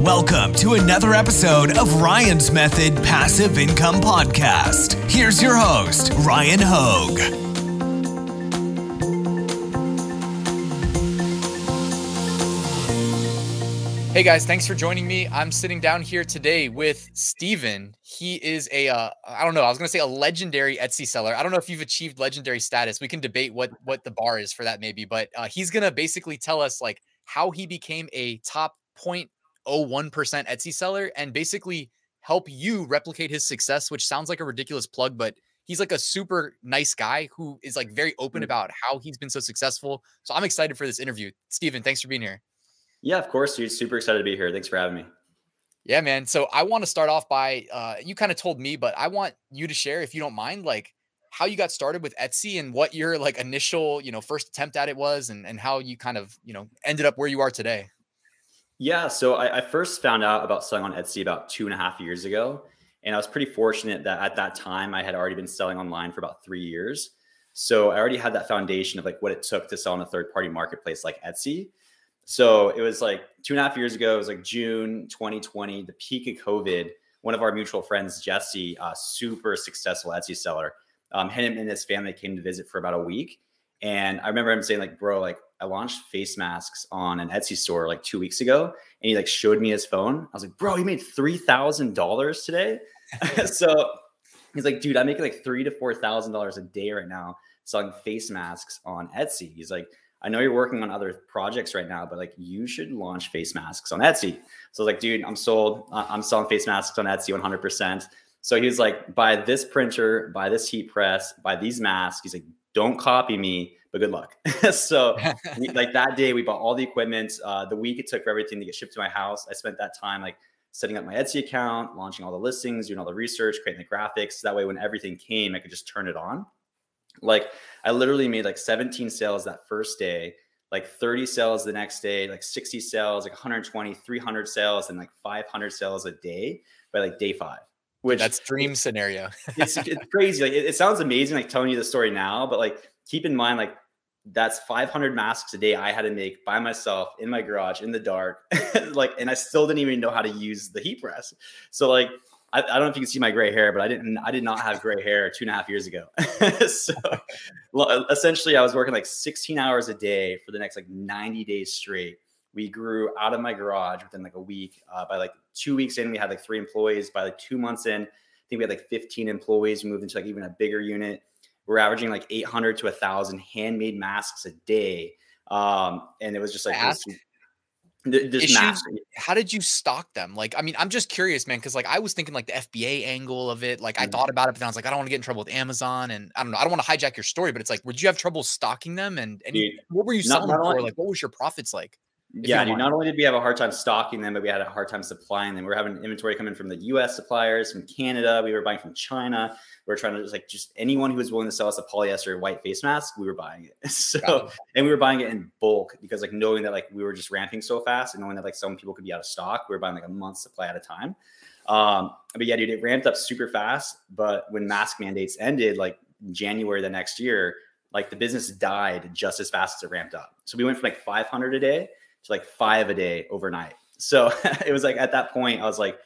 Welcome to another episode of Ryan's Method Passive Income Podcast. Here's your host, Ryan Hogue. Hey guys, thanks for joining me. I'm sitting down here today with Stephen. He is a uh, I don't know, I was going to say a legendary Etsy seller. I don't know if you've achieved legendary status. We can debate what what the bar is for that maybe, but uh, he's going to basically tell us like how he became a top 0.01% Etsy seller and basically help you replicate his success, which sounds like a ridiculous plug, but he's like a super nice guy who is like very open Mm. about how he's been so successful. So I'm excited for this interview. Stephen, thanks for being here. Yeah, of course, dude. Super excited to be here. Thanks for having me. Yeah, man. So I want to start off by uh you kind of told me, but I want you to share if you don't mind like how you got started with Etsy and what your like initial, you know, first attempt at it was and and how you kind of, you know, ended up where you are today. Yeah, so I, I first found out about selling on Etsy about two and a half years ago. And I was pretty fortunate that at that time I had already been selling online for about three years. So I already had that foundation of like what it took to sell on a third party marketplace like Etsy. So it was like two and a half years ago, it was like June 2020, the peak of COVID. One of our mutual friends, Jesse, a super successful Etsy seller, um, him and his family came to visit for about a week. And I remember him saying, like, bro, like I launched face masks on an Etsy store like two weeks ago. And he like showed me his phone. I was like, bro, you made three thousand dollars today. so he's like, dude, I'm making like three to four thousand dollars a day right now selling face masks on Etsy. He's like, I know you're working on other projects right now, but like you should launch face masks on Etsy. So I was like, dude, I'm sold. I'm selling face masks on Etsy 100%. So he was like, buy this printer, buy this heat press, buy these masks. He's like, don't copy me, but good luck. so we, like that day, we bought all the equipment. Uh, the week it took for everything to get shipped to my house, I spent that time like setting up my Etsy account, launching all the listings, doing all the research, creating the graphics. That way, when everything came, I could just turn it on. Like I literally made like 17 sales that first day, like 30 sales the next day, like 60 sales, like 120, 300 sales, and like 500 sales a day by like day five. Which That's dream scenario. it's, it's crazy. Like it, it sounds amazing, like telling you the story now, but like keep in mind, like that's 500 masks a day I had to make by myself in my garage in the dark, like, and I still didn't even know how to use the heat press. So like, I, I don't know if you can see my gray hair, but I didn't. I did not have gray hair two and a half years ago. so essentially, I was working like 16 hours a day for the next like 90 days straight. We grew out of my garage within like a week. Uh, by like two weeks in, we had like three employees. By like two months in, I think we had like 15 employees. We moved into like even a bigger unit. We're averaging like 800 to 1,000 handmade masks a day. Um, and it was just like this, Mask? this mask. How did you stock them? Like, I mean, I'm just curious, man, because like I was thinking like the FBA angle of it. Like I Mhm. thought about it, but then I was like, I don't want to get in trouble with Amazon, and I don't know. I don't want to hijack your story, but it's like, would you have trouble stocking them? And, and Dude, what were you selling not for? Like, what was your profits like? Yeah, dude. Not only did we have a hard time stocking them, but we had a hard time supplying them. We were having inventory coming from the U.S. suppliers, from Canada. We were buying from China. We were trying to just like just anyone who was willing to sell us a polyester white face mask, we were buying it. So Got it. and we were buying it in bulk because like knowing that like we were just ramping so fast and knowing that like some people could be out of stock, we were buying like a month's supply at a time. Um, but yeah, dude, it ramped up super fast. But when mask mandates ended, like January the next year, like the business died just as fast as it ramped up. So we went from like 500 a day to like five a day overnight. So it was like at that point, I was like,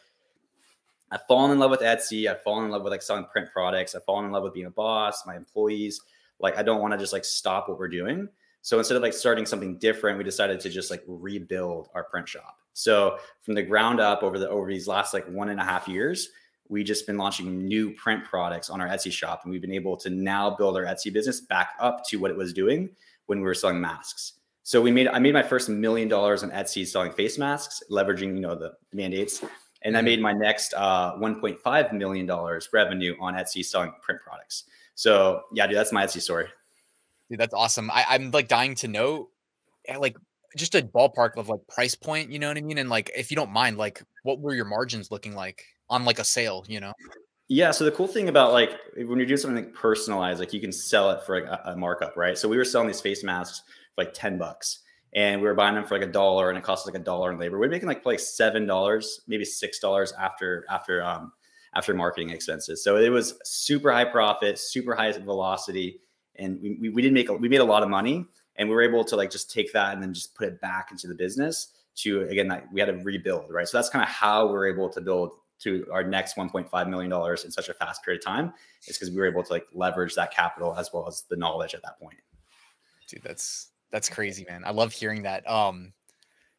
I've fallen in love with Etsy. I've fallen in love with like selling print products. I've fallen in love with being a boss, my employees. Like, I don't want to just like stop what we're doing. So instead of like starting something different, we decided to just like rebuild our print shop. So from the ground up over the over these last like one and a half years, we just been launching new print products on our Etsy shop, and we've been able to now build our Etsy business back up to what it was doing when we were selling masks. So we made I made my first million dollars on Etsy selling face masks, leveraging you know the mandates, and I made my next uh, 1.5 million dollars revenue on Etsy selling print products. So yeah, dude, that's my Etsy story. Dude, that's awesome. I, I'm like dying to know, eh, like, just a ballpark of like price point. You know what I mean? And like, if you don't mind, like, what were your margins looking like on like a sale? You know? Yeah. So the cool thing about like when you're doing something like personalized, like you can sell it for like a, a markup, right? So we were selling these face masks for like 10 bucks and we were buying them for like a dollar and it cost us like a dollar in labor. We are making like like seven dollars, maybe six dollars after after um after marketing expenses. So it was super high profit, super high velocity. And we, we, we didn't make we made a lot of money and we were able to like just take that and then just put it back into the business to again that we had to rebuild, right? So that's kind of how we're able to build to our next 1.5 million dollars in such a fast period of time. Is because we were able to like leverage that capital as well as the knowledge at that point. Dude, that's that's crazy, man. I love hearing that. Um,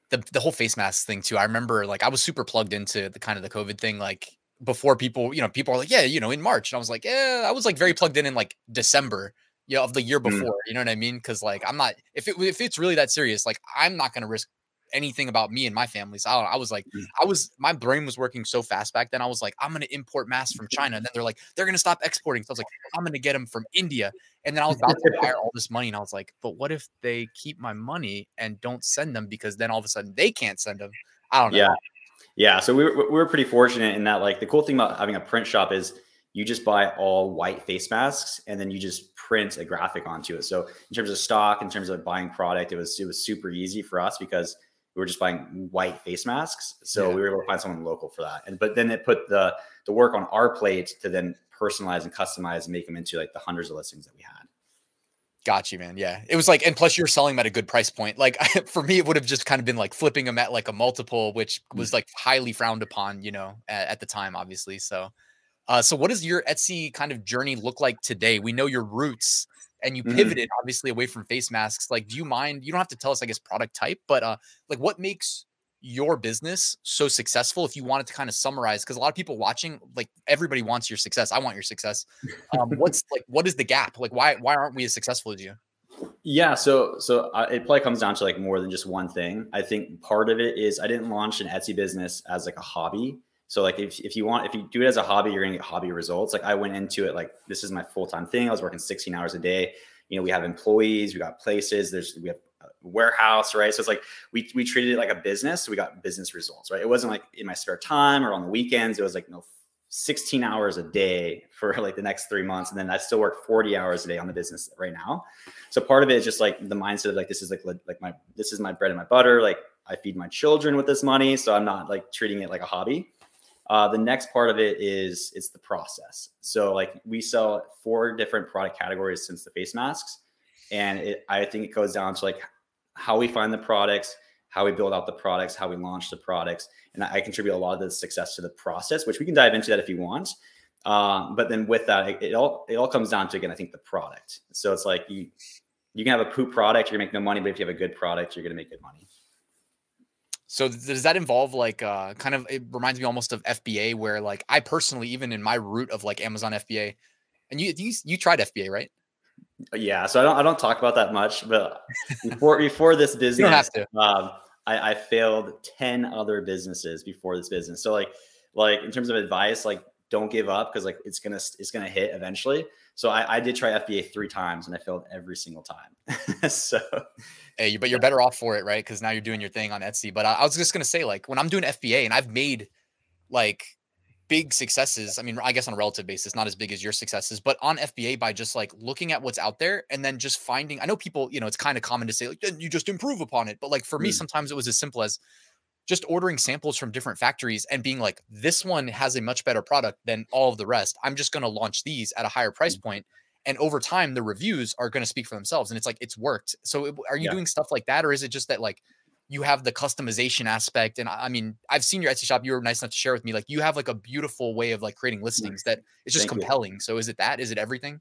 the the whole face mask thing too. I remember like I was super plugged into the kind of the COVID thing, like before people, you know, people are like, yeah, you know, in March. And I was like, yeah, I was like very plugged in in like December, you know, of the year mm. before. Mm. You know what I mean? Because like I'm not if it if it's really that serious, like I'm not gonna risk anything about me and my family. So I, I, was like, mm. I was my brain was working so fast back then. I was like, I'm gonna import masks from China, and then they're like, they're gonna stop exporting. So I was like, I'm gonna get them from India, and then I was about to hire all this money, and I was like, but what if they keep my money and don't send them because then all of a sudden they can't send them? I don't know. Yeah, yeah. So we were, we were pretty fortunate in that. Like the cool thing about having a print shop is you just buy all white face masks and then you just print a graphic onto it. So in terms of stock, in terms of buying product, it was it was super easy for us because we were just buying white face masks. So yeah. we were able to find someone local for that. And but then it put the the work on our plate to then personalize and customize and make them into like the hundreds of listings that we had. Got you, man. Yeah. It was like, and plus you're selling them at a good price point. Like for me, it would have just kind of been like flipping them at like a multiple, which mm. was like highly frowned upon, you know, at, at the time, obviously. So, uh, so what does your Etsy kind of journey look like today? We know your roots and you mm-hmm. pivoted mm. obviously away from face masks. Like, do you mind? You don't have to tell us, I guess, product type, but uh, like what makes your business so successful if you wanted to kind of summarize because a lot of people watching like everybody wants your success i want your success um, what's like what is the gap like why why aren't we as successful as you yeah so so uh, it probably comes down to like more than just one thing i think part of it is i didn't launch an etsy business as like a hobby so like if, if you want if you do it as a hobby you're gonna get hobby results like i went into it like this is my full-time thing i was working 16 hours a day you know we have employees we got places there's we have warehouse, right? So it's like we we treated it like a business. So we got business results, right? It wasn't like in my spare time or on the weekends. It was like you know 16 hours a day for like the next three months. And then I still work 40 hours a day on the business right now. So part of it is just like the mindset of like this is like like my this is my bread and my butter. Like I feed my children with this money. So I'm not like treating it like a hobby. Uh, the next part of it is it's the process. So like we sell four different product categories since the face masks. And it, I think it goes down to like how we find the products, how we build out the products, how we launch the products. And I, contribute a lot of the success to the process, which we can dive into that if you want. Um, but then with that, it, it, all it all comes down to again, I think the product. So it's like you you can have a poop product, you're gonna make no money, but if you have a good product, you're gonna make good money. So does that involve like uh kind of it reminds me almost of FBA where like I personally even in my route of like Amazon FBA and you you you tried FBA, right? Yeah, so I don't I don't talk about that much, but before before this business, um, I, I failed ten other businesses before this business. So like like in terms of advice, like don't give up because like it's gonna it's gonna hit eventually. So I, I did try FBA three times and I failed every single time. so hey, but you're better off for it, right? Because now you're doing your thing on Etsy. But I, I was just gonna say, like when I'm doing FBA and I've made like big successes. I mean, I guess on a relative basis, not as big as your successes, but on FBA by just like looking at what's out there and then just finding. I know people, you know, it's kind of common to say like you just improve upon it, but like for mm. me, sometimes it was as simple as just ordering samples from different factories and being like, this one has a much better product than all of the rest. I'm just going to launch these at a higher price mm. point. And over time, the reviews are going to speak for themselves. And it's like, it's worked. So are you yeah. doing stuff like that? Or is it just that like you have the customization aspect and i mean i've seen your etsy shop you were nice enough to share with me like you have like a beautiful way of like creating listings that it's just Thank compelling you. so is it that is it everything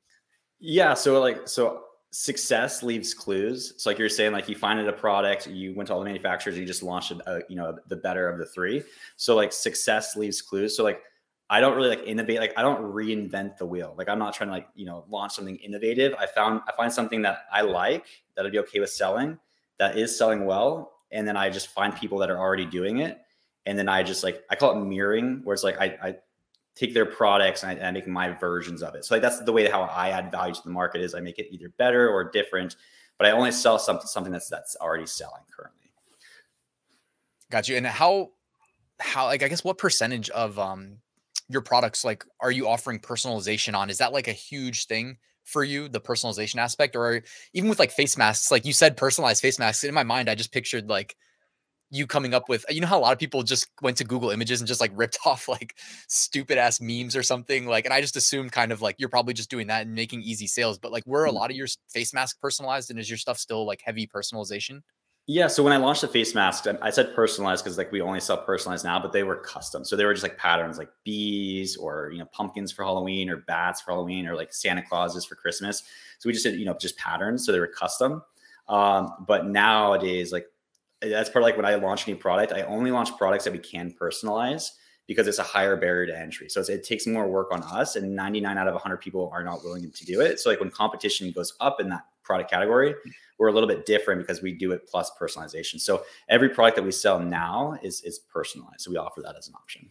yeah so like so success leaves clues so like you're saying like you find a product you went to all the manufacturers you just launched a, you know the better of the three so like success leaves clues so like I don't really like innovate. Like I don't reinvent the wheel. Like I'm not trying to like, you know, launch something innovative. I found I find something that I like that I'd be okay with selling that is selling well and then I just find people that are already doing it, and then I just like I call it mirroring, where it's like I, I take their products and I, and I, make my versions of it. So like that's the way how I add value to the market is I make it either better or different, but I only sell something something that's that's already selling currently. Got you. And how how like I guess what percentage of um your products like are you offering personalization on? Is that like a huge thing for you the personalization aspect or even with like face masks like you said personalized face masks in my mind i just pictured like you coming up with you know how a lot of people just went to google images and just like ripped off like stupid ass memes or something like and i just assumed kind of like you're probably just doing that and making easy sales but like were a mm. lot of your face mask personalized and is your stuff still like heavy personalization Yeah. So when I launched the face mask, I said personalized because like we only sell personalized now, but they were custom. So they were just like patterns like bees or, you know, pumpkins for Halloween or bats for Halloween or like Santa Clauses for Christmas. So we just did, you know, just patterns. So they were custom. Um, but nowadays, like that's part of like when I launch a new product, I only launch products that we can personalize because it's a higher barrier to entry. So it takes more work on us, and 99 out of 100 people are not willing to do it. So like when competition goes up in that product category, we're a little bit different because we do it plus personalization. So every product that we sell now is is personalized. So we offer that as an option.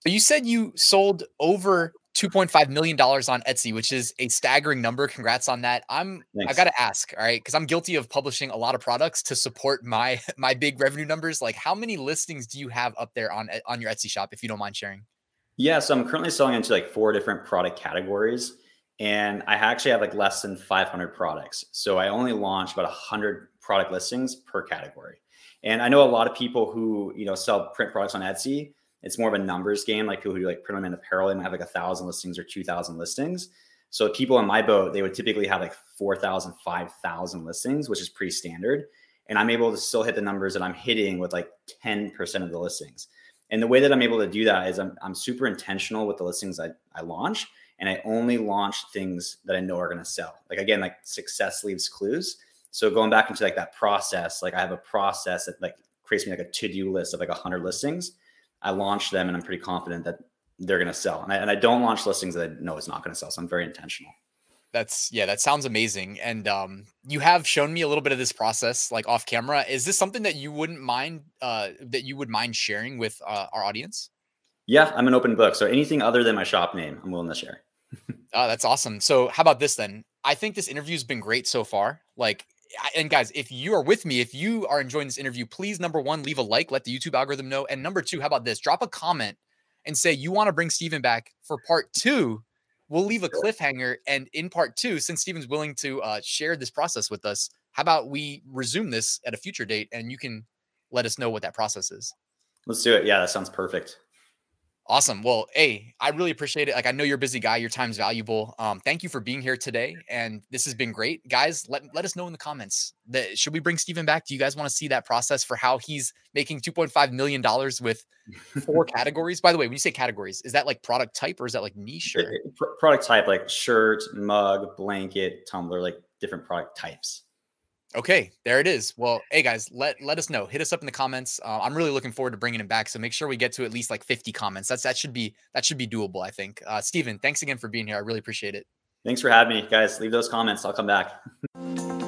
So you said you sold over 2.5 million dollars on Etsy, which is a staggering number. Congrats on that. I'm Thanks. I got to ask, all right, because I'm guilty of publishing a lot of products to support my my big revenue numbers. Like, how many listings do you have up there on on your Etsy shop, if you don't mind sharing? Yeah, so I'm currently selling into like four different product categories, and I actually have like less than 500 products. So I only launch about 100 product listings per category. And I know a lot of people who you know sell print products on Etsy it's more of a numbers game. Like people who like print on apparel, they might have like a thousand listings or 2000 listings. So people in my boat, they would typically have like 4,000, 5,000 listings, which is pretty standard. And I'm able to still hit the numbers that I'm hitting with like 10% of the listings. And the way that I'm able to do that is I'm, I'm super intentional with the listings I, I launch. And I only launch things that I know are going to sell. Like again, like success leaves clues. So going back into like that process, like I have a process that like creates me like a to-do list of like 100 listings I launch them and I'm pretty confident that they're going to sell. And I, and I don't launch listings that I know it's not going to sell. So I'm very intentional. That's yeah, that sounds amazing. And um, you have shown me a little bit of this process, like off camera. Is this something that you wouldn't mind uh, that you would mind sharing with uh, our audience? Yeah, I'm an open book. So anything other than my shop name, I'm willing to share. oh, that's awesome. So how about this then? I think this interview has been great so far. Like and guys, if you are with me, if you are enjoying this interview, please number one, leave a like, let the YouTube algorithm know. And number two, how about this? Drop a comment and say you want to bring Stephen back for part two. We'll leave a cliffhanger. And in part two, since Stephen's willing to uh, share this process with us, how about we resume this at a future date and you can let us know what that process is? Let's do it. Yeah, that sounds perfect. Awesome. Well, hey, I really appreciate it. Like I know you're a busy guy, your time's valuable. Um, thank you for being here today. And this has been great. Guys, let, let us know in the comments that should we bring Stephen back? Do you guys want to see that process for how he's making $2.5 million with four categories? By the way, when you say categories, is that like product type or is that like niche or product type, like shirt, mug, blanket, tumbler, like different product types? Okay, there it is. Well, hey guys, let let us know. Hit us up in the comments. Uh, I'm really looking forward to bringing him back. So make sure we get to at least like 50 comments. That's that should be that should be doable. I think. Uh, Stephen, thanks again for being here. I really appreciate it. Thanks for having me, guys. Leave those comments. I'll come back.